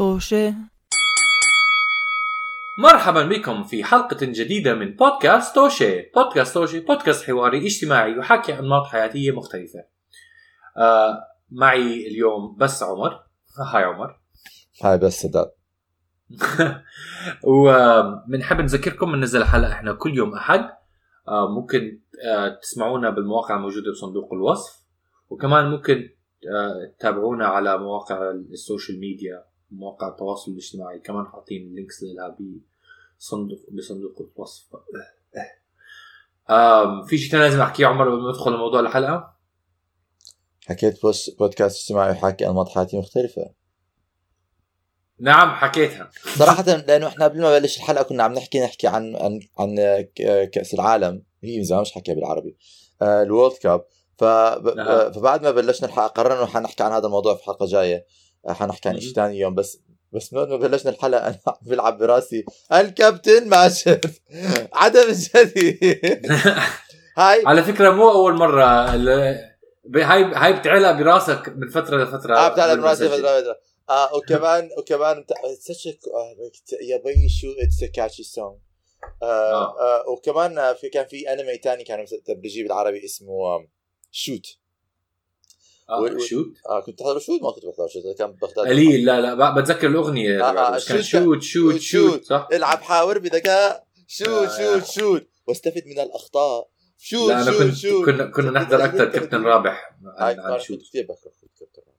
طوشة. مرحبا بكم في حلقة جديدة من بودكاست توشي بودكاست توشي بودكاست حواري اجتماعي يحاكي أنماط حياتية مختلفة. آه معي اليوم بس عمر. هاي عمر. هاي بس سداد وبنحب نذكركم بننزل حلقة إحنا كل يوم أحد. آه ممكن آه تسمعونا بالمواقع الموجودة بصندوق الوصف. وكمان ممكن آه تتابعونا على مواقع ال social media. مواقع التواصل الاجتماعي. كمان حاطين ال links لها بصندوق بصندوق الوصف. في شيء ثاني لازم أحكيه عمر قبل ما ندخل لموضوع الحلقة؟ حكيت بوس بودكاست اجتماعي يحاكي أنماط حياتي مختلفة. نعم حكيتها. صراحة لأنه إحنا قبل ما نبلش الحلقة كنا عم نحكي نحكي عن عن عن كأس العالم. هي زمان مش حكيها بالعربي. آه، الوورلد كاب. فبعد ما بلشنا الحلقة قررنا إنه حنحكي عن هذا الموضوع في حلقة جاية. حنحكي عن. شيء ثاني يوم بس بس من ما بلشنا الحلقة. أنا عم بلعب براسي. الكابتن ماجد عدم الجديد هاي على فكرة مو أول مرة. ال- ب- هاي هاي بتعلق براسك من فترة لفترة. آه بتعلم قبل ما راسي نسجل. فترة فترة آه وكمان وكمان such a آه، يا بي شو اتس كاتشي سونج آه. وكمان آه، في كان في انمي تاني كان بيجي بالعربي اسمه شوت آه شوت آه كنت تحضر شوت ما كنت بحضر شوت كان بغداد قليل لا لا بتذكر الأغنية آه، آه، شوت- شوت شوت شوت. صح؟ العب حاور بذكاء. شوت آه، شوت شوت واستفد من الأخطاء. شوت لا أنا شوت كنت شوت كنا كنا نحضر أكثر كابتن رابح. عن, أنا شوت كثير بكره كابتن رابح.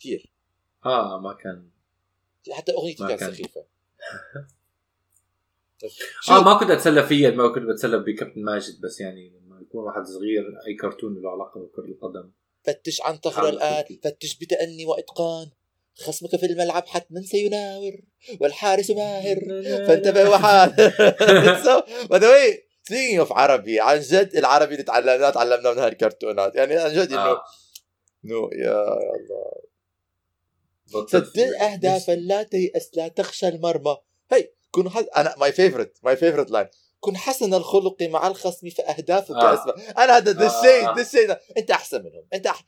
كثير. آه ما كان. حتى أغنيتي كانت كان. سخيفة. آه ما كنت أتسلى فيها ما كنت بتسلى بكابتن ماجد بس يعني لما يكون واحد صغير أي كرتون له علاقة بكره القدم. فتش عن حاول الآن. فتش بتأني وإتقان. خصمك في الملعب حتما سيناور والحارس ماهر. فانتبه وحاذر by way speaking of عربي عن جد العربي اللي تعلمناه تعلمناه من هالكرتونات. يعني عن جد انه آه. نو يا الله. سدد اهدافا لا تيأس لا تخشى المرمى. هي كن حس... أنا ماي فيفورت ماي فيفورت لاين كن حسن الخلق مع الخصم فاهدافك آه. اسمى أنا هذا ذا. الشيء ذا الشيء أنت أحسن منهم. أنت أح...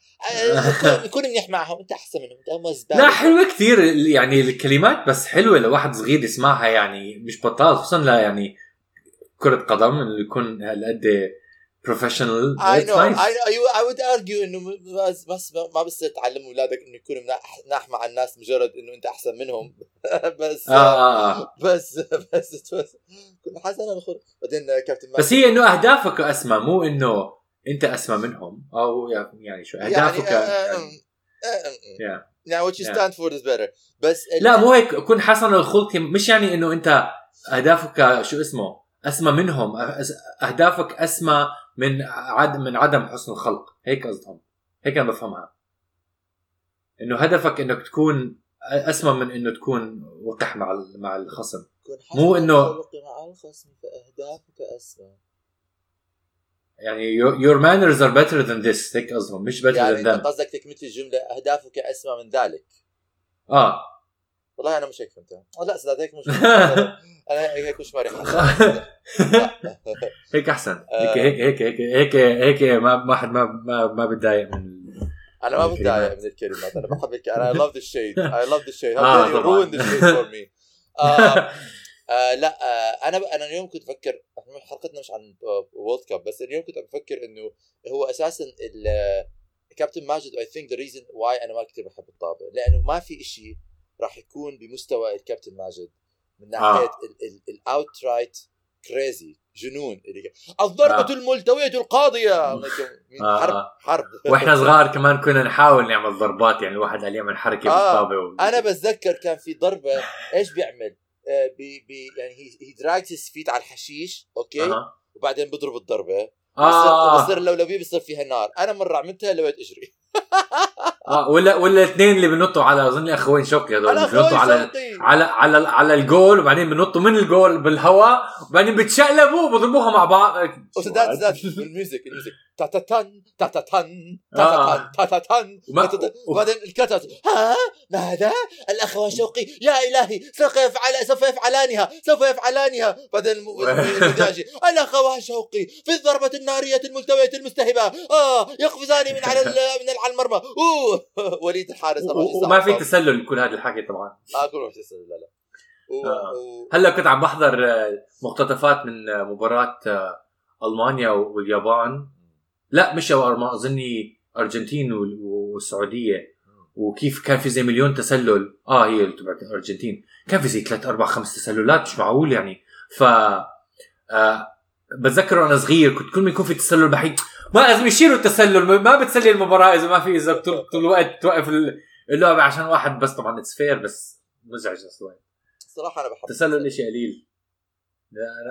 كن منيح معهم. أنت أحسن منهم. أنت هم زباله لا حلوة كثير يعني الكلمات بس حلوة لواحد صغير يسمعها يعني مش بطال خصوصا لا يعني كرة قدم انه يكون هالقد بروفيشنال I know. I know you, I would argue إنه بس بس ما بصير تعلم أولادك إنه يكونوا مناح ناح مع الناس مجرد إنه أنت أحسن منهم. بس آه, آه, آه. بس بس بس كن حسن الخلق بعدين كابتن بس هي إنه أهدافك أسمى مو إنه أنت أسمى منهم. أو يعني شو أهدافك يعني, يعني يعني, yeah. يعني what you Yeah. stand for is better. بس لا مو هيك. كن حسن الخلق. مش يعني إنه أنت أهدافك شو اسمه؟ أسمى منهم. أهدافك أسمى من عدم من عدم حسن الخلق. هيك قصدهم. هيك أنا بفهمها. إنه هدفك إنك تكون أسمى من إنه تكون وقح مع مع الخصم. مو الخلق مع الخصم فاهدافك اسمى يعني your, manners are better than this. هيك قصدهم. مش better يعني than them. قصدك تكملة الجملة اهدافك اسمى من ذلك. آه. والله أنا مش هيك فهمتها. لا هيك مش أنا هيك مش مريح هيك أحسن آه. هيك هيك هيك هيك هيك, هيك ما ما حد ما ما, ما بتضايق من أنا ما. بتضايق من الكلمات أنا بحب. أنا لاف ذا شيد اي لاف ذا شيد آه، هاو يو طبعاً. ruin ذا شيد فور مي آه، لا آه أنا أنا اليوم كنت بفكر إحنا حلقتنا مش عن وورلد كاب بس اليوم كنت بفكر إنه هو أساسا كابتن ماجد I think the reason why أنا ما كثير بحب الطابة لأنه ما في إشي راح يكون بمستوى الكابتن ماجد من ناحية ال outright crazy جنون اللي الضربه آه. الملتوية القاضية آه، حرب آه. حرب وإحنا صغار كمان كنا نحاول نعمل ضربات يعني الواحد قال يعمل حركه آه. بالطابة و... أنا بتذكر كان في ضربة إيش بيعمل؟ آه بي بي يعني he drags his feet على الحشيش okay أها. وبعدين بضرب الضربة آه. بصير اللولبيه بيصير فيها نار أنا مرة عملتها لويت أجري آه ولا ولا الاثنين اللي بنطوا على أظن أخوين شوقي هذول بنطوا على على على على الجول وبعدين بنطوا من الجول بالهواء وبعدين بتشقلبوا وبضربوها مع بعض. وسداد سداد ال music ال music تاتاتن تاتاتن. تاتاتن تاتاتن وبعدين الكتت ها؟ ماذا؟ الاخوان شوقي. يا إلهي سوف يفعل سوف يفعلانها سوف يفعلانها. بعدين الم- المذيع يجي، الاخوان شوقي. في الضربة النارية الملتوية المستهبة. آه يقفزان من على من على المرمى. أوه وليد الحارس وما في تسلل كل هذا الحكي طبعا. آه كله مش تسلل لا لا. آه. هلا كنت عم بحضر آه، مقتطفات من آه، مباراة آه، ألمانيا واليابان. لا مش اليابان أظني أرجنتين وال- والسعودية. وكيف كان في زي مليون تسلل. آه هي اللي تبعت الارجنتين كان في زي ثلاث أربع خمس تسللات مش معقول يعني. ف آه بتذكر وأنا صغير كنت كل ما يكون في تسلل بحكي ما لازم يشيلوا التسلل ما- ما بتسلي المباراة إذا ما في إذا طول الوقت توقف اللعبة عشان واحد بس. طبعا it's fair بس مزعج أصلا الصراحة أنا بحب التسلل شيء قليل.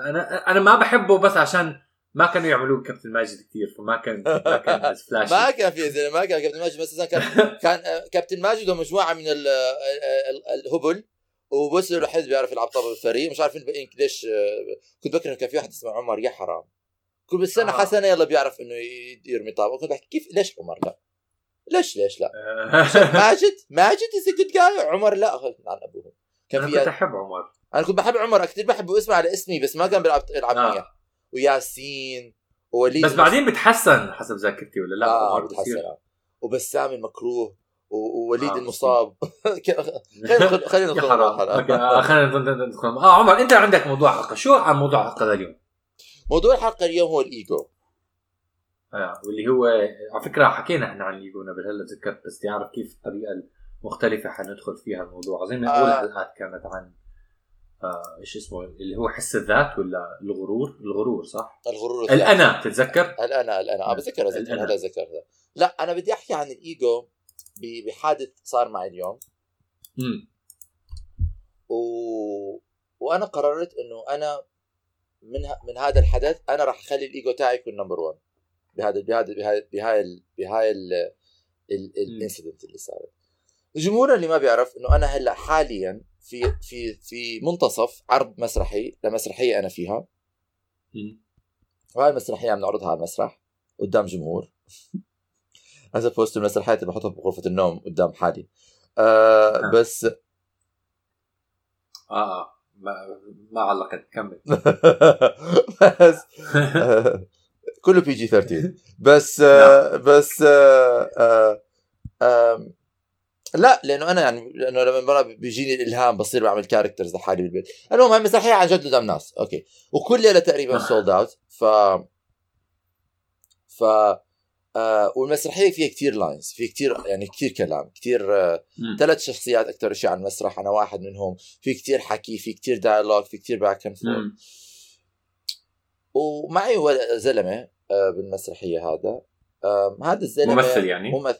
أنا أنا ما بحبه بس عشان ما كانوا يعملوه كابتن ماجد كثير فما كان ما كان فلاش ما كان في زي ما كان كابتن ماجد بس كان كان آه، كابتن ماجد ومجموعة من ال- آه، ال- الهبل وبس الوحيد بيعرف يلعب طابة بالفريق مش عارفين ليش آه، كنت بفكر إنه كان في واحد اسمه عمر يا حرام. كل بالسنه آه. حسنه يلا بيعرف إنه يرمي طابة كنت بحكي كيف ليش عمر؟ لا. ليش ليش لا؟ ماجد ماجد is good guy عمر لا عن أبوه. كان أنا كنت أحب عمر. أنا كنت بحب عمر كثير بحبه اسمه على اسمي بس ما كان بيلعب يلعب آه. وياسين ووليد بس بعدين بتحسن حسب ذاكرتي ولا لا؟ آه عمر بتحسن آه. وبسام المكروه ووليد آه، المصاب. خلينا ندخل خلينا ندخل آه، خلينا ندخل- ندخل آه عمر أنت عندك موضوع حلقة. شو عن موضوع حلقه اليوم؟ موضوع الحلقة اليوم هو الإيجو. آه واللي هو على فكرة حكينا إحنا عن الإيجو قبل هلأ تذكرت بس تعرف كيف الطريقة المختلفة حندخل فيها الموضوع. اظن من اول آه. حلقات كانت عن آه إيش اسمه اللي هو حس الذات ولا الغرور الغرور صح؟ الغرور. الانا تتذكر؟ الانا الانا آه بتذكر. هذا ذكرتها لا أنا بدي أحكي عن الإيجو بحادث صار معي اليوم امم و... وأنا قررت إنه أنا من ه... من هذا الحدث أنا راح أخلي الإيجو تاعي يكون number 1 بهذا بهذا بهاي بهاي ال... بهاي ال... ال... ال incident اللي صارت الجمهور اللي ما بيعرف إنه أنا هلأ حاليا في في في منتصف عرض مسرحي لمسرحية أنا فيها. وهاي المسرحية عم نعرضها على المسرح قدام جمهور. as opposed المسرحيات اللي بحطها بغرفه النوم قدام حالي. آه آه. بس آه آه. ما, ما علقت. كمل. بس آه، كله PG 13 بس آه بس آه آه آه لا لأنه أنا يعني لأنه لما مرة بيجيني الالهام بصير بعمل characters لحالي بالبيت. المهم هاي المسرحيه عن جد قدام ناس okay. وكل ليلة تقريبا sold out ف ف آه والمسرحية فيها كتير lines في كتير يعني كتير كلام كتير آه. ثلاث شخصيات أكثر شيء على المسرح أنا واحد منهم. في كتير حكي في كتير dialogue في كتير back and forth مم. ومعي زلمة آه، بالمسرحية هذا. آم، هذا الزلمة ممثل يعني؟ ممثل.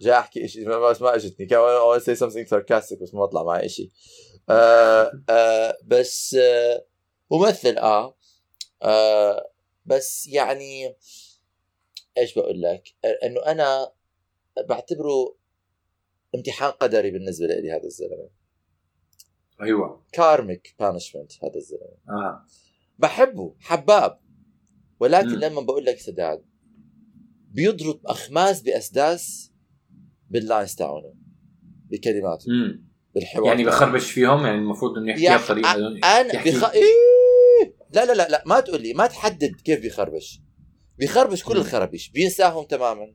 جاي أحكي شيء ما بس ما أجتني. كان I'll say something sarcastic بس ما طلع معي شيء آه آه بس آه ممثل آه, آه بس يعني إيش بقول لك؟ آه، إنه أنا بعتبره امتحان قدري بالنسبة لي هذا الزلمة. أيوه. karmic punishment هذا الزلمة. آه. بحبه حباب. ولكن مم. لما بقول لك سداد بيضرب أخماس بأسداس بال lines تاعونه بكلماته. بالحوار يعني. بخربش فيهم يعني المفروض إنه يحكيها بطريقه أنا يحكي- بخ... إيه؟ لا لا لا لا ما تقول لي ما تحدد كيف بيخربش بيخربش كل مم. الخربش بينساهم تماما.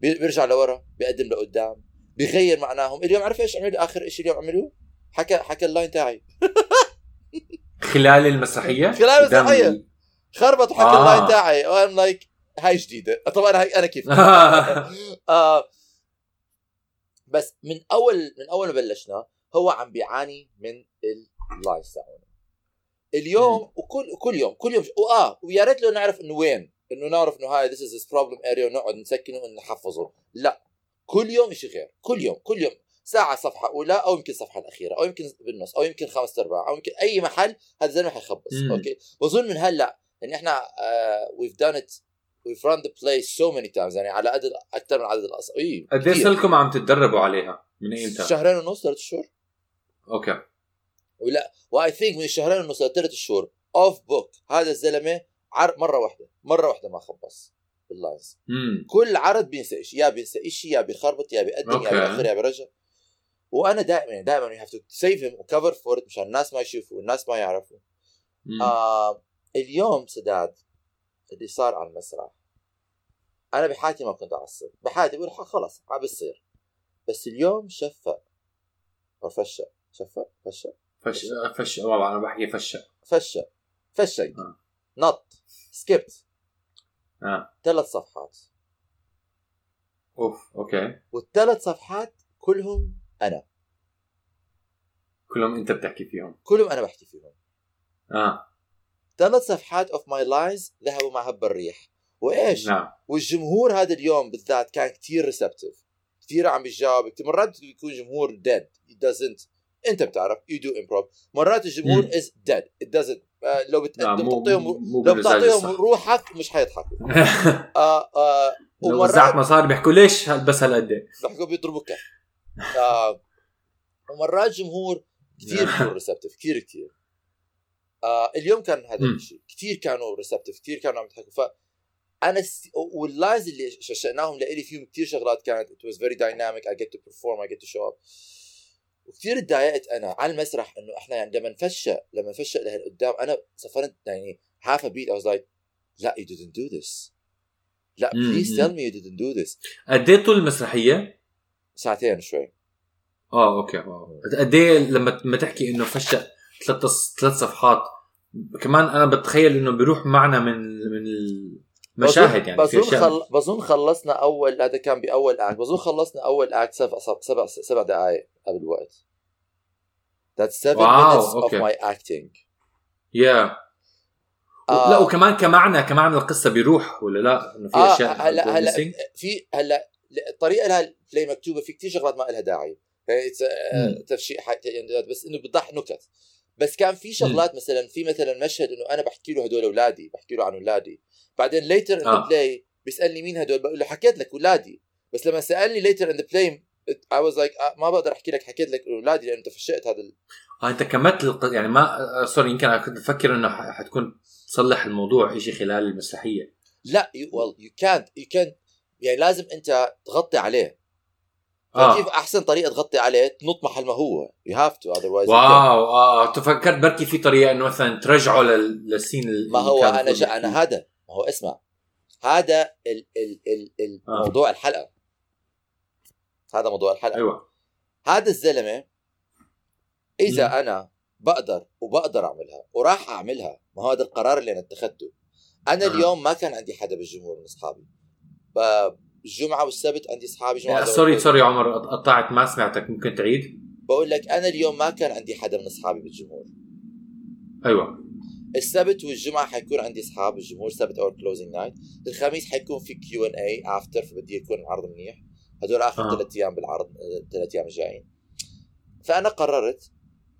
بي- بيرجع لورا بيقدم لقدام بيغير معناهم اليوم عارف إيش عمل آخر شيء اليوم عملوه حكى حكى ال line تاعي خلال المسرحية خلال قدام المسرحية. ال- خربط وحكى آه. ال line تاعي و I'm like هاي جديدة. طبعا هاي أنا كيف آه بس من اول من أول ما بلشنا هو عم بيعاني من اللايف تاعونه اليوم. وكل كل يوم كل يوم. واه ويا ريت لو نعرف إنه وين. إنه نعرف إنه هاي this is problem area ونقعد نسكنه ونحفظه. لا. كل يوم شيء غير. كل يوم كل يوم. ساعة صفحة أولى أو يمكن الصفحة الأخيرة أو يمكن بالنص أو يمكن خمس أرباع أو يمكن أي محل هذا الزلمة حيخبص. okay؟ بظن من هلأ إن إحنا uh, we've done we've run the play so many times يعني على عدد أكثر من عدد الأص إيه قد. صار لكم عم تتدربوا عليها؟ من ايمتى؟ شهرين ونص ثلاث شهور okay ولا و I think من الشهرين ونص لثلاث شهور off book هذا الزلمة عر مرة واحدة مرة واحدة ما خبص بال lines كل عرض بينسى شيء يا بينسى شيء يا بيخربط يا بيقدم يا okay. بيأخر يا بيرجع وأنا دائما دائما you have to save him و cover for مشان الناس ما يشوفوا والناس ما يعرفوا آه اليوم سداد اللي صار على المسرح. أنا بحياتي ما كنت أعصب. بحياتي بقول خلص ما بصير بس اليوم شفق وفشق شفق فشق فش فش والله أنا بحكي فش فشق فشق آه. نط. skipped. آه. ثلاث صفحات. أوف أوكي. والثلاث صفحات كلهم أنا. كلهم أنت بتحكي فيهم. كلهم أنا بحكي فيهم. آه. ثلاث صفحات of my lines ذهبوا مع هب الريح. وإيش؟ نعم. والجمهور هذا اليوم بالذات كان كتير receptive كثير عم بيجاوب مرات بيكون جمهور dead doesn't أنت بتعرف you do improv. مرات الجمهور dead. It doesn't آه لو بتقدم تعطيهم لو بتعطيهم. روحك مش حيضحكوا. آه آه لو وزعت ومرات مصاري بيحكوا ليش بس هالقد؟ بحكوا بيضربوك آه ومرات جمهور كثير بيكون receptive كثير كثير آه اليوم كان هذا. الشيء كثير كانوا receptive كثير كانوا عم يضحكوا ف أنا س... وال lines اللي فشقناهم لإلي فيهم كثير شغلات كانت it was very dynamic I get to perform I get to show up وكثير تضايقت أنا على المسرح إنه إحنا يعني لما نفشق لما نفشق لهالقدام أنا صفرت يعني half a beat I was like لا you didn't do this لا مم. tell me you didn't do this قد إيه طول المسرحية؟ ساعتين شوي آه أوكي واو. قد إيه لما لما تحكي إنه فشق ثلاث ثلاث صفحات. كمان أنا بتخيل إنه بيروح معنا من من المشاهد يعني بظن خل... بظن خلصنا أول هذا كان بأول act بظن خلصنا أول act سبع سبع سبع دقائق قبل الوقت. That's seven واو، minutes أوكي. of my acting. يا آه. لا وكمان كمعنى كمعنى القصة بيروح ولا لا؟ إنه في آه أشياء هلا هلا؟ في هلا الطريقة لها ال play مكتوبة في كثير شغلات ما لها داعي. حق- يعني بس إنه بتضحك نكت. بس كان في شغلات مثلا في مثلا مشهد إنه أنا بحكي له هدول أولادي بحكي له عن أولادي. بعدين later in the آه. play بيسألني مين هدول بقول له حكيت لك أولادي. بس لما سألني later in the play was like آه، ما بقدر أحكي لك حكيت لك أولادي لأنه أنت فشقت هذا ال... آه أنت كملت الق... يعني ما آه، سوري يمكن أنا كنت بفكر إنه حتكون تصلح الموضوع شيء خلال المسرحية. لا you can't you can't يعني لازم أنت تغطي عليه. آه فكيف أحسن طريقة تغطي عليه تنط محل ما هو to otherwise you can't. واو آه تفكرت بركي في طريقة إنه مثلا ترجعه لل... للسين ما هو أنا جا. أنا هذا ما هو اسمع هذا ال ال ال ال آه. موضوع الحلقة هذا موضوع الحلقة أيوه هذا الزلمة إذا مم. أنا بقدر وبقدر أعملها وراح أعملها ما هو هذا القرار اللي أنا اتخذته أنا آه. اليوم ما كان عندي حدا بالجمهور من أصحابي الجمعة والسبت عندي أصحابي جمعة. sorry sorry عمر قطعت ما سمعتك ممكن تعيد؟ بقول لك أنا اليوم ما كان عندي حدا من أصحابي بالجمهور. أيوه. السبت والجمعة حيكون عندي أصحاب الجمهور سبت our closing night الخميس حيكون في Q and A after فبدي يكون العرض منيح. هدول آخر آه. ثلاث أيام بالعرض ثلاث أيام الجايين. فأنا قررت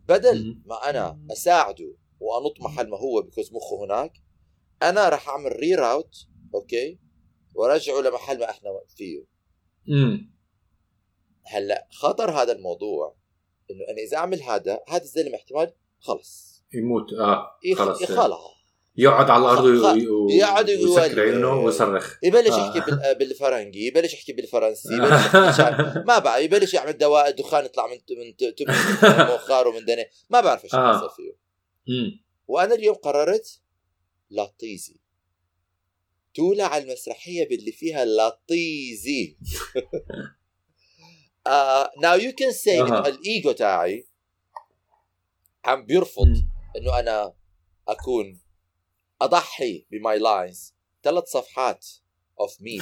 بدل. ما أنا أساعده وأنط محل ما هو because مخه هناك أنا راح أعمل reroute أوكي؟ وارجعه لمحل ما إحنا فيه. امم هلأ خطر هذا الموضوع إنه أنا إذا أعمل هذا هذا الزلمه احتمال خلص. يموت. آه. خلص. خلص يقعد على الأرض يقعد ويسكر عيونه ويصرخ. يبلش آه. يحكي بال- بالفرنجي يبلش يحكي بالفرنسي يبلش يحكي. ما بعرف يبلش يعمل دواء الدخان يطلع من من ت- تم من مخار ومن دني ما بعرف إيش آه. فيه. امم وأنا اليوم قررت لطيزي تولع المسرحيه باللي فيها لطيزي now you can see إنه. الإيجو تاعي عم بيرفض إنه أنا أكون أضحي ب my lines ثلاث صفحات of my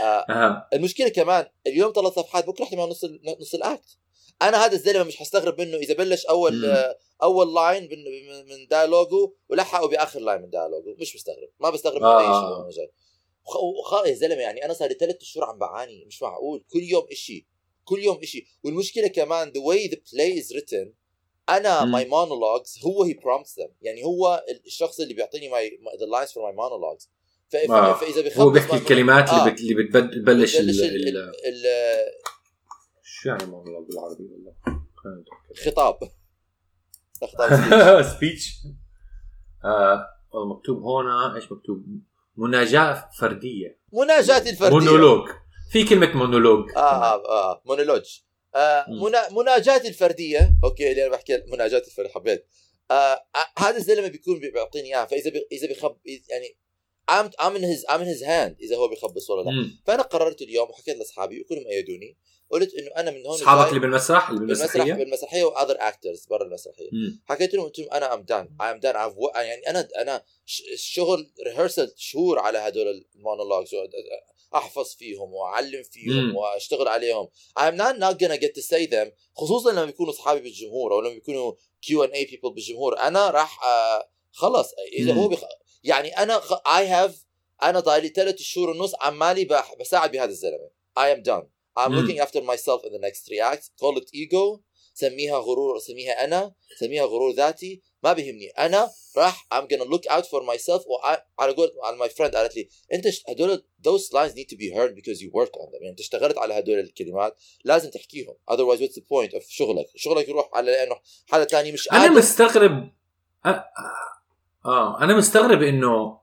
أها. المشكلة كمان اليوم ثلاث صفحات بكرة احتمال نص نص ال act. أنا هذا الزلمة مش حستغرب منه. إذا بلش أول مم. آه، أول line من- من- من dialogue ه ولحقه بآخر line من dialogue ه مش مستغرب. ما بستغرب من آه. أي شيء. جاي. وخ- يا زلمة يعني أنا صار لي ثلاث شهور عم بعاني. مش معقول. كل يوم إشي. كل يوم إشي. والمشكلة كمان the way the play is written أنا my monologues هو he prompts them. يعني هو الشخص اللي بيعطيني my, my the lines for my monologues. ف- ف- آه. فإذا بيخلص هو بيحكي الكلمات آه. اللي بت- اللي بتبلش ال- ال- ال- شو يعني والله بالعربي والله الخطاب خطاب. speech. سبيتش آه والله مكتوب هون إيش مكتوب؟ مناجاة فردية. مناجاتي الفرديه مونولوج. في كلمة مونولوج. آه آه, آه مونولوج. آه مم. منا... مناجاتي الفرديه أوكي اللي أنا بحكي مناجاتي الفرديه حبيت. آه آه، هذا الزلمة بيكون بي- بيعطيني إياها فإذا بي... إذا بيخبص يعني I'm I'm in his I'm in his hand إذا هو بيخبص ولا لا مم. فأنا قررت اليوم وحكيت لأصحابي وكلهم أيدوني قلت إنه أنا من هون أصحابك اللي بالمسرح اللي بالمسرح بالمسرحية بالمسرحية و other actors برا المسرحية مم. حكيت لهم قلت لهم أنا I'm done I am done يعني أنا أنا الشغل rehearsal شهور على هدول ال monologues أحفظ فيهم وأعلم فيهم مم. وأشتغل عليهم I'm not not gonna get to say them خصوصا لما يكونوا أصحابي بالجمهور أو لما يكونوا Q and A people بالجمهور أنا راح آه، خلص إذا مم. هو بخ... يعني أنا I have أنا ضايلي ثلاث شهور ونص عمالي. بساعد بهذا الزلمة. I am done. I'm looking after myself in the next three acts. Call it ego. سميها غرور سميها أنا. سميها غرور ذاتي. ما بيهمني. أنا راح I'm gonna look out for myself وعلى قول على my friend قالت لي أنت هدول those lines need to be heard because you worked on them. يعني أنت اشتغلت على هدول الكلمات. لازم تحكيهم. Otherwise what's the point of شغلك؟ شغلك يروح على لأنه حدا تاني مش أنا مستغرب. آه, أنا مستغرب إنه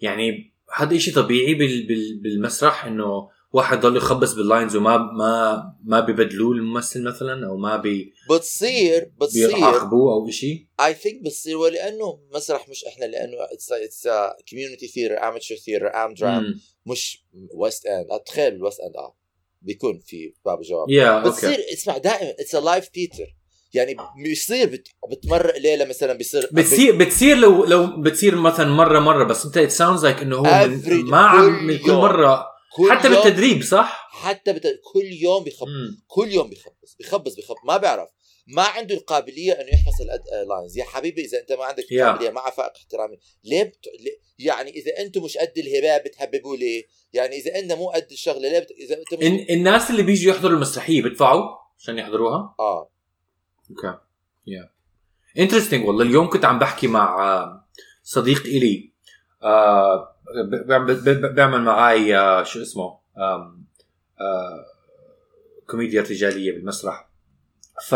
يعني هذا إشي طبيعي بال بال بالمسرح إنه واحد ضل يخبص بال lines وما ما ما بيبدلوه الممثل مثلا أو ما بي بتصير بتصير. بيعاقبوه أو شيء I think بتصير ولأنه مسرح مش إحنا لأنه it's a, it's a community theater amateur theater am drama. مش West End تخيل ال West End آه. بيكون في باب يا أوكي بتصير اسمع دائما it's live theater يعني بيصير بت... بتمرق ليلة مثلا بيصير بتصير بتصير لو لو بتصير مثلا مره مرة بس انت it sounds like إنه هو من ما عم كل من كل. مرة كل حتى يوم بالتدريب صح؟ حتى بت... كل يوم بيخبص مم. كل يوم بيخبص بيخبص بيخبص ما بيعرف ما عنده القابلية إنه يحفظ ال lines يا حبيبي إذا أنت ما عندك Yeah. القابليه مع فائق احترامي ليه, بت... ليه يعني إذا أنتم مش قد الهباب بتحببوا ليه يعني إذا أنت مو قد الشغلة ليه بت... إذا أنت مش إن الناس اللي بيجوا يحضروا المسرحية بيدفعوا عشان يحضروها؟ آه أوكي. يا interesting والله. اليوم كنت عم بحكي مع آه، صديق إلي. آه، بيعمل معي آه، شو اسمه؟ كوميديا رجالية بالمسرح. ف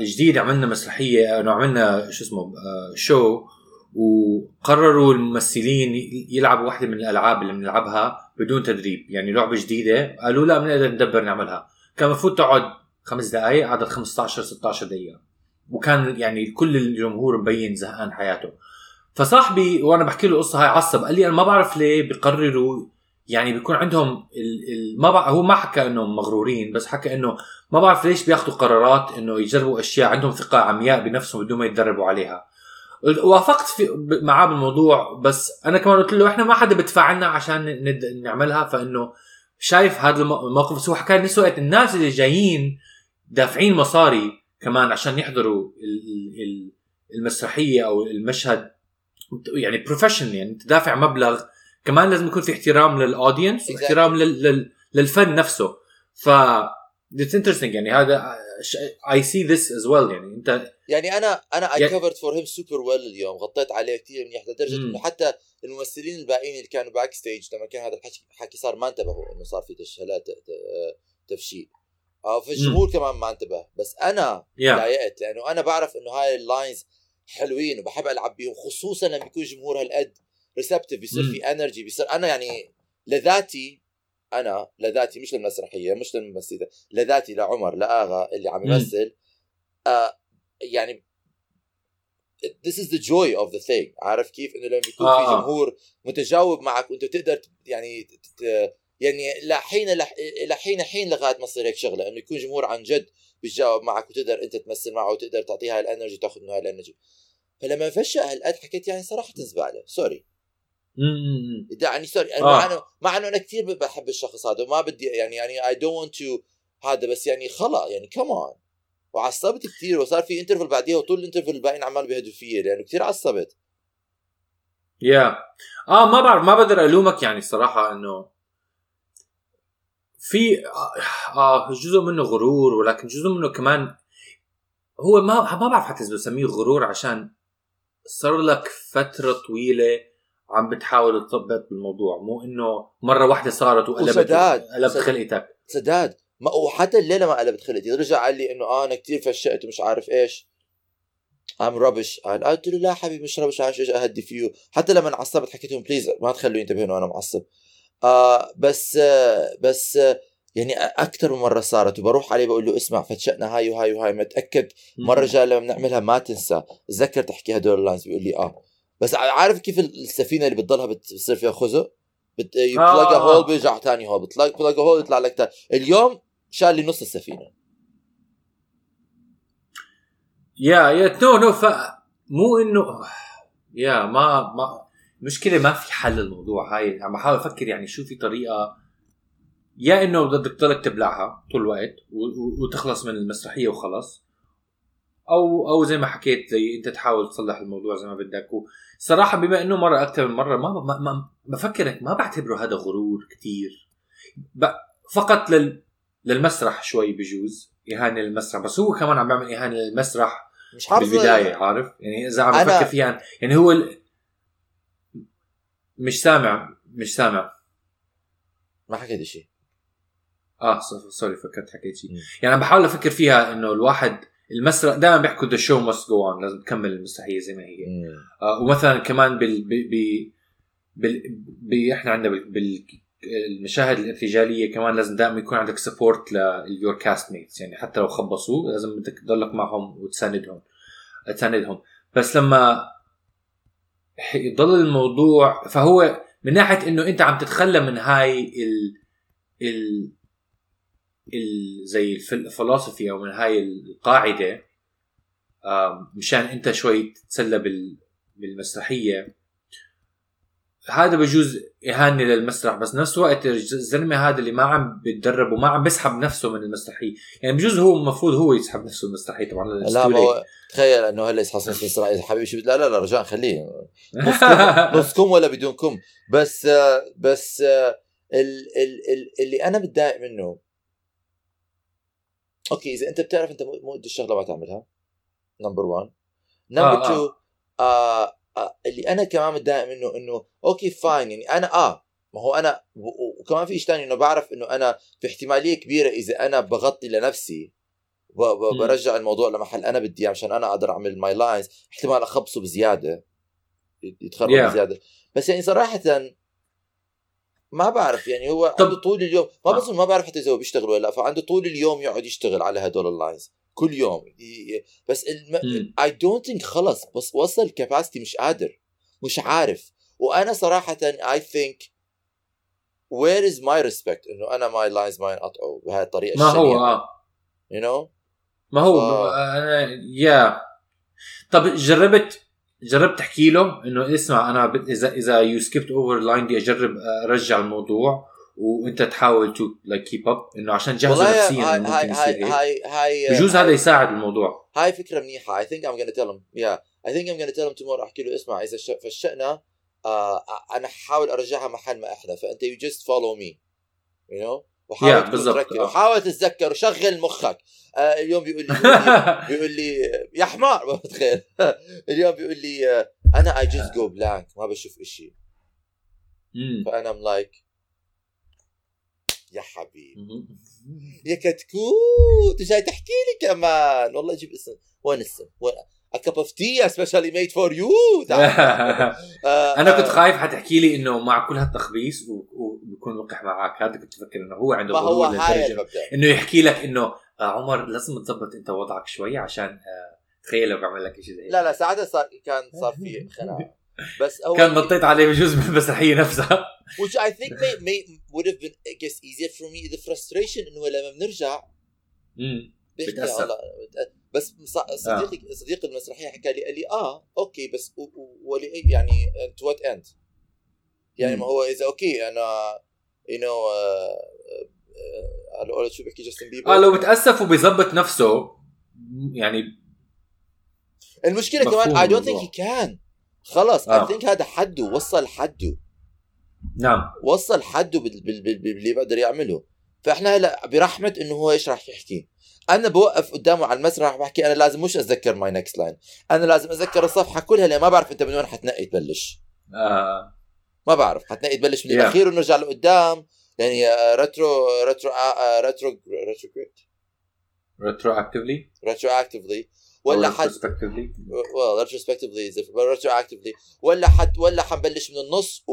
جديد عملنا مسرحية إنه عملنا شو اسمه شو وقرروا الممثلين يلعبوا واحدة من الألعاب اللي بنلعبها بدون تدريب. يعني لعبة جديدة. قالوا لا بنقدر ندبر نعملها. كان المفروض تقعد خمس دقائق قعدت 15 16 دقيقة. وكان يعني كل الجمهور مبين زهقان حياته. فصاحبي وأنا بحكي له القصة هاي عصب قال لي أنا ما بعرف ليه بيقرروا يعني بيكون عندهم ال ال ما بع... هو ما حكى انهم مغرورين بس حكى إنه ما بعرف ليش بياخذوا قرارات إنه يجربوا أشياء عندهم ثقة عمياء بنفسهم بدون ما يتدربوا عليها. وافقت في معاه بالموضوع بس أنا كمان قلت له إحنا ما حدا بدفع لنا عشان. نعملها فإنه شايف هذا الم- الموقف. بس هو حكى نفس الوقت الناس اللي جايين دافعين مصاري كمان عشان يحضروا ال- ال- ال- المسرحية أو المشهد يعني professional يعني أنت دافع مبلغ كمان لازم يكون في احترام لل audience Exactly. واحترام لل... لل... للفن نفسه ف it's interesting يعني هذا I see this as well يعني أنت يعني أنا أنا I covered for him super well اليوم غطيت عليه كثير منيح لدرجة. إنه حتى الممثلين الباقيين اللي كانوا backstage لما كان هذا الحكي حكي صار ما انتبهوا إنه صار في تشهيلات تفشيل آه فالجمهور كمان ما انتبه بس أنا يا تضايقت لأنه أنا بعرف إنه هاي ال lines حلوين وبحب ألعب بيهم خصوصا لما يكون جمهور هالقد receptive بيصير. في energy بيصير أنا يعني لذاتي أنا لذاتي مش للمسرحية مش للممثله لذاتي لعمر لاغا اللي عم. يمثل آه يعني this is the joy of the thing عارف كيف إنه لما بيكون آه. في جمهور متجاوب معك وأنت تقدر ت- يعني يعني لحين لح- لحين حين لغاية ما تصير هيك شغلة إنه يكون جمهور عن جد بيتجاوب معك وتقدر أنت تمثل معه وتقدر تعطيه هاي ال energy وتاخذ منه هاي ال energy. فلما فشل هالقد حكيت يعني صراحة زبالة sorry. يعني sorry آه. مع انه مع إنه أنا كثير بحب الشخص هذا وما بدي يعني يعني I don't to هذا بس يعني خلا يعني كمان وعصبت كثير وصار في interval بعديها وطول ال interval الباقيين عمالوا بيهدوا فيي لأنه كثير عصبت. يا آه ما بعرف ما بقدر ألومك يعني الصراحه إنه في آه جزء منه غرور ولكن جزء منه كمان هو ما ما بعرف حتى إذا بسميه غرور عشان صار لك فترة طويلة عم بتحاول تثبت بالموضوع. مو إنه مرة واحدة صارت وقلبت وسداد. قلبت خلقتك. سداد ما وحتى الليلة ما قلبت خلقتي. رجع قال لي إنه آه أنا كثير فشقت ومش عارف إيش. ام ربش قال قلت له لا حبيبي مش ربش عايش إيش أهدي فيه. حتى لما عصبت حكيت لهم بليز ما تخلوا ينتبهوا إنه أنا معصب. آه بس آه بس آه يعني أكثر من مرة صارت وبروح عليه بقول له اسمع فتشقنا هاي وهاي وهاي متأكد مرة جاي لما بنعملها ما تنسى. تذكر تحكي هدول اللاينز بيقول لي آه. بس عارف كيف السفينة اللي بتضلها بتصير فيها خزق بت... يطلق آه. هول بيرجع ثاني هول بتلاقي بتلاقي هول يطلع لك تا... اليوم شال لي نص السفينة. يا يا no no ف مو إنه يا ما ما مشكلة ما في حل للموضوع. هاي عم بحاول أفكر يعني شو في طريقة يا إنه بدك تضلك تبلعها طول الوقت وتخلص من المسرحية وخلص أو أو زي ما حكيت زي أنت تحاول تصلح الموضوع زي ما بدك. صراحة بما إنه مرة أكثر من مرة ما ما, ما بفكرك ما بعتبره هذا غرور كتير. ب... فقط لل للمسرح شوي بجوز إهانة للمسرح. بس هو كمان عم بيعمل إهانة للمسرح مش حافظ. بالبداية عارف؟ يعني إذا عم بفكر فيها يعني هو ال... مش سامع مش سامع. ما حكيت شيء آه sorry- فكرت حكيت شيء. يعني عم بحاول أفكر فيها إنه الواحد المسرح دائما بيحكوا the show must go on لازم تكمل المسرحية زي ما هي. آه ومثلا كمان بال ب... ب... بال... ب... إحنا عندنا بال... بال... المشاهد الارتجالية كمان لازم دائما يكون عندك support لل your castmates يعني حتى لو خبصوا لازم بدك تضلك معهم وتساندهم تساندهم. بس لما يضل الموضوع فهو من ناحية إنه أنت عم تتخلى من هاي ال ال ال زي الف- الفلسفي أو من هاي القاعدة مشان أنت شوي تتسلى بال بالمسرحية. هذا بجوز إهانة للمسرح بس نفس الوقت الزلمة هذا اللي ما عم بيتدرب وما عم بيسحب نفسه من المسرحية. يعني بجوز هو المفروض هو يسحب نفسه من المسرحية طبعا لا ما هو تخيل إنه هلا يصحصن في اسرائيل حبيبي شو لا لا لا رجاء خليه. نصكم ولا بدونكم بس بس ال ال ال اللي أنا متضايق منه. أوكي إذا أنت بتعرف أنت مو قد الشغلة ما تعملها. نمبر 1 number آه، 2 آه آه اللي أنا كمان متضايق منه إنه okay fine يعني أنا آه ما هو أنا وكمان في شيء ثاني إنه بعرف إنه أنا في احتمالية كبيرة إذا أنا بغطي لنفسي. برجع الموضوع لمحل أنا بدي إياه عشان أنا أقدر أعمل my lines احتمال أخبصه بزيادة يتخرب Yeah. بزيادة بس يعني صراحة ما بعرف يعني هو طب- عنده طول اليوم ما آه. بظن ما بعرف حتى إذا هو بيشتغل ولا لأ فعنده طول اليوم يقعد يشتغل على هدول ال lines كل يوم. بس. اي دونت ثينك خلص بس وصل الكاباسيتي مش قادر مش عارف. وأنا صراحة اي ثينك وير از ماي ريسبكت إنه أنا ماي لاينز ما ينقطعوا بهاي الطريقة ما هو الشنيعة. آه. You know ما هو ف- أنا يا طب جربت جربت تحكي له إنه اسمع أنا اذا إذا يو سكيبت اوفر لاين بدي أجرب أرجع الموضوع؟ وانت تحاول تو لايك كيب اب انه عشان جهزه والله نفسيا هاي هاي هاي هاي هاي بجوز هذا يساعد الموضوع. هاي فكرة منيحة. I think I'm gonna tell him. Yeah. I think I'm gonna tell him tomorrow. أحكي له اسمع إذا فشقنا آه أنا حاول أرجعها محل ما إحنا. فأنت you just follow me. You know وحاول Yeah, بالضبط. آه. وحاول تتذكر وشغل مخك. آه اليوم بيقول لي بيقول لي, يا حمار. ما بتخيل. اليوم بيقول لي أنا I just go blank. ما بشوف مم. فأنا I'm like يا حبيبي. يا كتكوت جاي تحكي لي كمان. والله جيب اسم. وين السم؟ وين؟ A cup of tea especially made for you. آه، أنا كنت آه، خايف حتحكي لي إنه مع كل هالتخبيص وبكون وقح معك هذا كنت أفكر إنه هو عنده ما هو إنه يحكي لك إنه آه عمر لازم تظبط أنت وضعك شوي عشان تخيل لو بعمل لك شيء زي. لا لا ساعتها صار كان صار في خناقة. بس هو كان نطيت عليه بجوز بالمسرحيه نفسها which I think may, may would have been I guess easier for me the frustration إنه لما بنرجع مم. بيحكي بتأثر. الله بس صديقي صديق المسرحية حكى لي قال لي آه أوكي بس و- و- ولأي يعني تو وات اند يعني. ما هو إذا أوكي أنا يو نو قالوا شو بيحكي جاستن بيبر آه لو بتأسف وبيظبط نفسه يعني المشكلة كمان I don't الموضوع. think هي خلص I آه. think هذا حده وصل حده. نعم. وصل حده بال- بال- بال- باللي بقدر يعمله. فإحنا هلأ برحمة إنه هو إيش راح يحكي. أنا بوقف قدامه على المسرح بحكي أنا لازم مش أتذكر my next line أنا لازم أتذكر الصفحة كلها لأن ما بعرف أنت من وين حتنقي تبلش. آه. ما بعرف حتنقي تبلش من Yeah. الأخير ونرجع لقدام. يعني retro retro retro retro ريترو اكتفلي ريترو اكتفلي ولا حد retrospectively. well retrospectively is different but retroactively. ولا حد ولا حنبلش من النص و...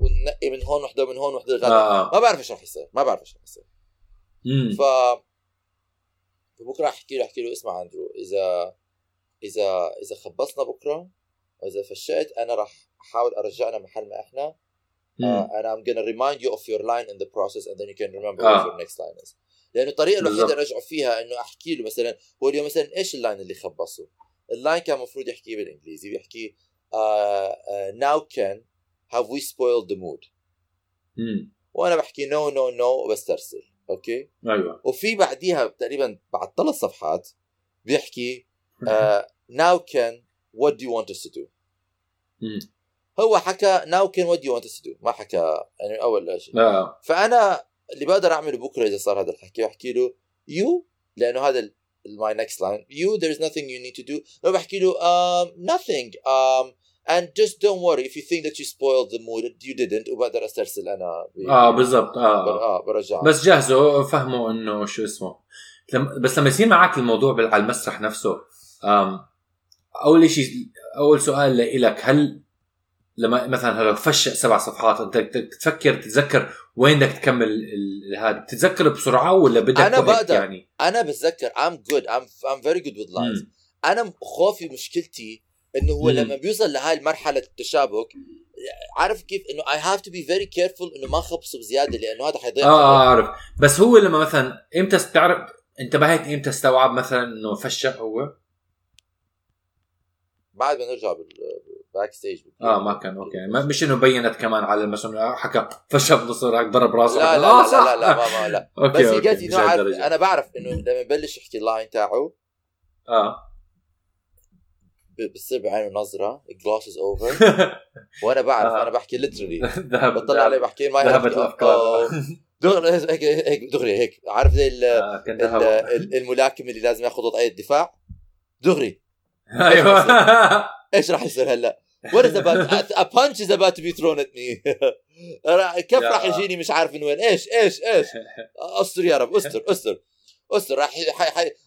وننقي من هون وحدة من هون وحدة غدا آه. ما بعرف إيش رح يصير ما بعرف إيش رح يصير. ف فبكره أحكي له أحكي له اسمع أندرو اذا اذا إذا خبصنا بكرة واذا فشلت أنا راح أحاول ارجعنا محل ما إحنا. uh, and I'm gonna remind you of your line in the process and then you can remember آه. what your next line is. لأنه الطريقة الوحيدة. اللي أرجعه فيها إنه أحكي له مثلا هو اليوم مثلا إيش ال line اللي خبصه؟ ال line كان المفروض يحكيه بالإنجليزي بيحكي Ken have we spoiled the mood. مم. وأنا بحكي no no no وبسترسل أوكي؟ أيوه. وفي بعديها تقريبا بعد ثلاث صفحات بيحكي Ken what do you want us to do مم. هو حكى now Ken what do you want us to do ما حكى يعني أول شيء آه. فأنا اللي بقدر أعمله بكرة إذا صار هذا الحكي بحكي له you لأنه هذا my next line you there is nothing you need to do. لو بحكي له um, nothing um, and just don't worry if you think that you spoiled the mood you didn't وبقدر أسترسل أنا ب- آه بالضبط آه. بر- آه برجع. بس جهزوا فهموا إنه شو اسمه. لم بس لما يصير معك الموضوع بال- على المسرح نفسه آم أول شيء أول سؤال لك هل لما مثلا لو فشق سبع صفحات أنت تفكر تتذكر وين بدك تكمل هذا بتتذكر بسرعة ولا بدك وقت بقدر. يعني أنا بتذكر I'm I'm very good with lines مم. أنا خوفي مشكلتي إنه هو مم. لما بيوصل لهاي المرحلة التشابك عارف كيف إنه I have to be very careful إنه ما خبصه بزيادة لأنه هذا حيضيع آه آه اعرف بس هو لما مثلا إمتى تعرف انتبهت إمتى استوعب مثلا إنه فشق هو بعد ما نرجع بال backstage آه ما كان أوكي. ما مش إنه بينت كمان على مثلا حكى فشل هيك ضرب راسه. لا لا آه لا. لا لا ما ما لا. أوكي بس عارف هالدرجة. أنا بعرف إنه لما يبلش يحكي ال line تاعه آه. بتصير بعينه نظرة glazes over وأنا بعرف آه. أنا بحكي literally بطلع عليه بحكي ما ذهبت الأفكار. دغري هيك هيك دغري هيك. عارف زي آه، الملاكم اللي لازم ياخذ وضعية دفاع دغري. أيوه. إيش راح يصير هلا؟ What is about a punch is about to be thrown at me. را- كيف. راح يجيني مش عارف من وين؟ إيش إيش إيش؟ أستر يا رب أستر أستر. أستر راح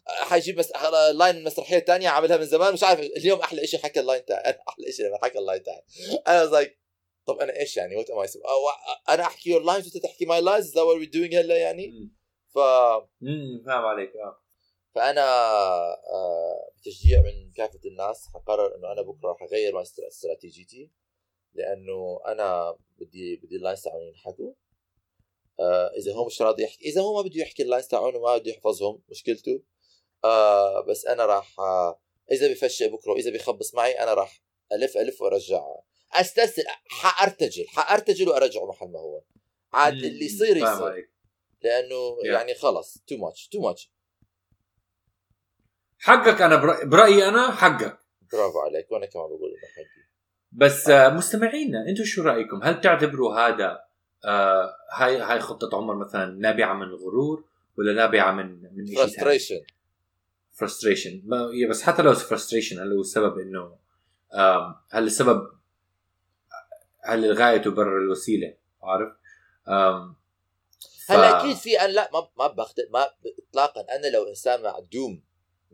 حيجيب مس... line المسرحية الثانية عاملها من زمان مش عارف. اليوم أحلى شيء حكى ال line تاعي. أنا أحلى شيء لما حكى ال line تاعي. أنا was like طب أنا إيش يعني؟ what am I أنا أحكي your lines وأنت تحكي my lines that what we doing هلا يعني؟ ف امم فاهم عليك آه. فأنا آه، بتشجيع من كافة الناس حقرر إنه أنا بكرة استر- استراتيجيتي لأنه أنا بدي بدي ال lines تاعوني ينحكوا. آه إذا هو مش راضي يحكي إذا هو ما بده يحكي ال lines تاعونه ما بده يحفظهم مشكلته. آه بس أنا راح آه إذا بفشل بكرة وإذا بيخبص معي أنا راح ألف ألف وأرجع أستسهل حارتجل حارتجل وارجعه محل ما هو. عاد اللي يصير يصير. لأنه Yeah. يعني خلص too much too much حقك أنا برأيي أنا حقك. برافو عليك وأنا كمان بقول إنه حقي. بس آه، مستمعينا أنتم شو رأيكم؟ هل تعتبروا هذا آه هاي هاي خطة عمر مثلا نابعة من الغرور ولا نابعة من من شيء frustration frustration بس حتى لو frustration هل هو السبب إنه آم، هل السبب هل الغاية تبرر الوسيلة؟ عارف؟ آم، ف- هلا أكيد في أنا لا ما ما ما اطلاقا أنا لو إنسان معدوم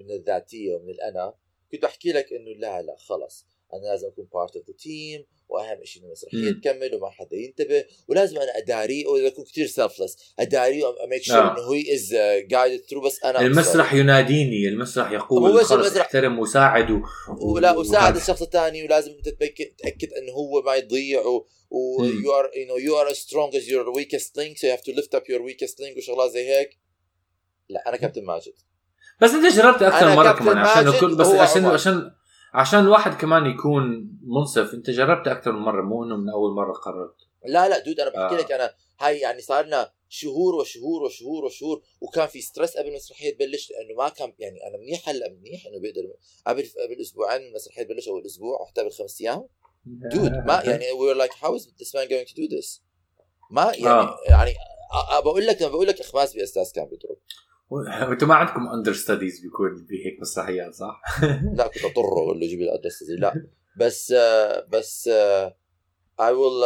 من الذاتية ومن الأنا. كنت بحكي لك إنه لا لا خلص. أنا لازم أكون part of the team وأهم شيء إنه المسرحيه. تكمل وما حدا ينتبه. ولازم أنا اداريه اكون كثير selfless اداريه وا make sure آه. إنه هي is guided through بس أنا المسرح يناديني المسرح هو يقول خلص المسرح. احترم وساعد و... ولا وهذا. الشخص الثاني ولازم أنت تأكد إنه هو ما يضيع و و you are you know you are as strong as your weakest link so you have to lift up your weakest link وشغلات زي هيك. لا أنا كابتن ماجد. بس انت جربت أكثر أنا مرة كمان عشان كل بس عشان عمر. عشان عشان الواحد كمان يكون منصف انت جربت أكثر من مرة مو إنه من أول مرة قررت لا لا دود أنا بحكي آه. لك أنا هاي يعني صار لنا شهور وشهور وشهور وشهور وكان في ستريس قبل المسرحية تبلش لأنه ما كان يعني أنا منيح هلا منيح إنه بيقدر قبل قبل أسبوعين المسرحية تبلش أول أسبوع وحتى قبل خمس أيام دود ما يعني we were like how is this man going to do this ما يعني آه. يعني أ- أ- بقول لك بقول لك اخماس بأستاذ كان بيضرب أنتم ما عندكم اندر ستاديز بيكون بهيك مسرحيات صح؟ لا كنت اضطره أقول له جيب لي الادرس دي لا بس بس اي ويل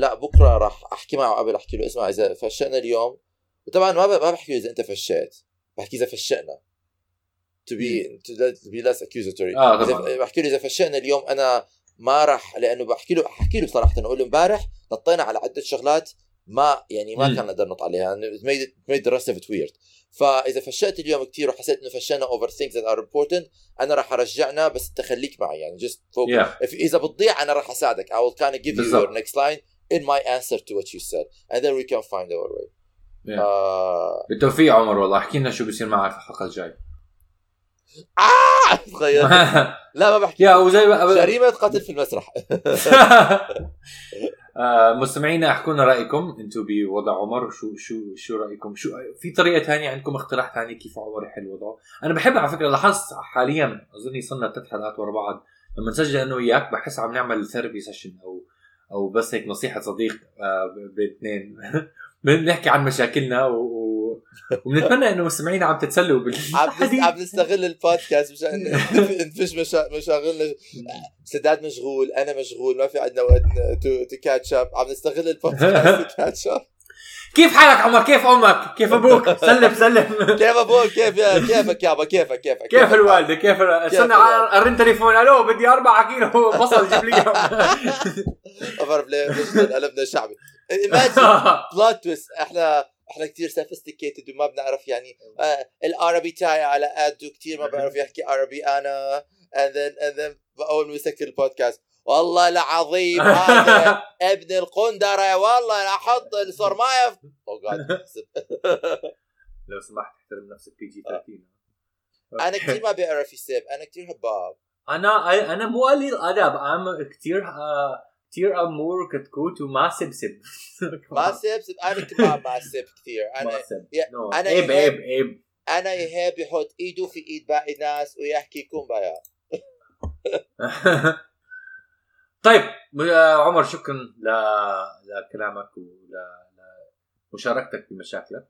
لا بكرة راح أحكي معه قبل أحكي له اسمع إذا فشلنا اليوم. وطبعا ما ب- ما بحكي له إذا أنت فشيت بحكي إذا فشلنا to be to, be less accusatory. آه طبعا. بحكي له إذا فشلنا اليوم أنا ما راح لأنه بحكي له أحكي له صراحة أقول له إمبارح نطينا على عدة شغلات ما يعني ما. كان نقدر نط عليها. Made, the rest of it weird. فإذا فشلت اليوم كثير وحسيت إنه فشلنا over things that are important أنا راح أرجعنا بس انت خليك معي. يعني just focus. Yeah. إذا بتضيع أنا راح أساعدك. I will kind of give you بالضبط. your next line in my answer to what you said. And then we can find our way. Yeah. آه... بالتوفيق عمر والله. احكي لنا شو بيصير معك الحلقة الجاية. آه! تخيل. لا ما بحكي. يا وزي ما جريمة قتل في المسرح. آه، مستمعينا أحكوا لنا رأيكم. أنتم بوضع عمر شو شو شو رأيكم؟ شو في طريقة ثانية عندكم اقتراح ثاني كيف عمر يحل وضعه؟ أنا بحب على فكرة لاحظت حاليا أظني صرنا ثلاث حلقات ورا بعض لما نسجل أنا وياك بحس عم نعمل therapy session أو أو بس هيك نصيحة صديق آه، بين اثنين بنحكي عن مشاكلنا و... وبنتمنى إنه مستمعينا عم تتسلوا عم بالحديث عم نستغل البودكاست مشان نفش مشا- مشاغلنا. سداد مشغول أنا مشغول ما في عندنا وقت to catch up عم نستغل ال podcast to catch up كيف حالك عمر؟ كيف أمك؟ كيف أبوك؟ سلم سلم. كيف أبوك؟ كيف كيفك يابا كيفك كيفك؟ كيف الوالدة؟ كيف استنى؟ أرن تليفون. ألو بدي 4 كيلو بصل جيب لي ما بعرف ليه؟ ليش قلبنا شعبي؟ plot twist إحنا إحنا كثير sophisticated وما بنعرف يعني آه العربي تاعي على قده كثير ما بعرف يحكي عربي أنا and then and then أول ما يسكر البودكاست والله العظيم هذا ابن القندرة والله أنا أحط الصرمايه في لو سمحت احترم نفسك بي جي 13 أنا كثير ما بيعرف يسب أنا كثير هباب أنا أنا مو قليل أدب ام كثير كثير امور كتكوت وما سبسب ما سب سب أنا كمان ما سب كثير ما أنا No. أنا عيب عيب عيب أنا يهاب يحط ايده في ايد باقي الناس ويحكي كومبايا طيب عمر شكرا ل... لكلامك ولمشاركتك بمشاكلك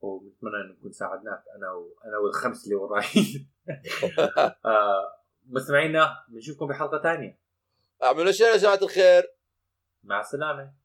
وبتمنى انه نكون ساعدناك أنا وأنا والخمس اللي وراي. آه، مستمعينا بنشوفكم بحلقة ثانية. أعملوا شير يا جماعة الخير. مع السلامة.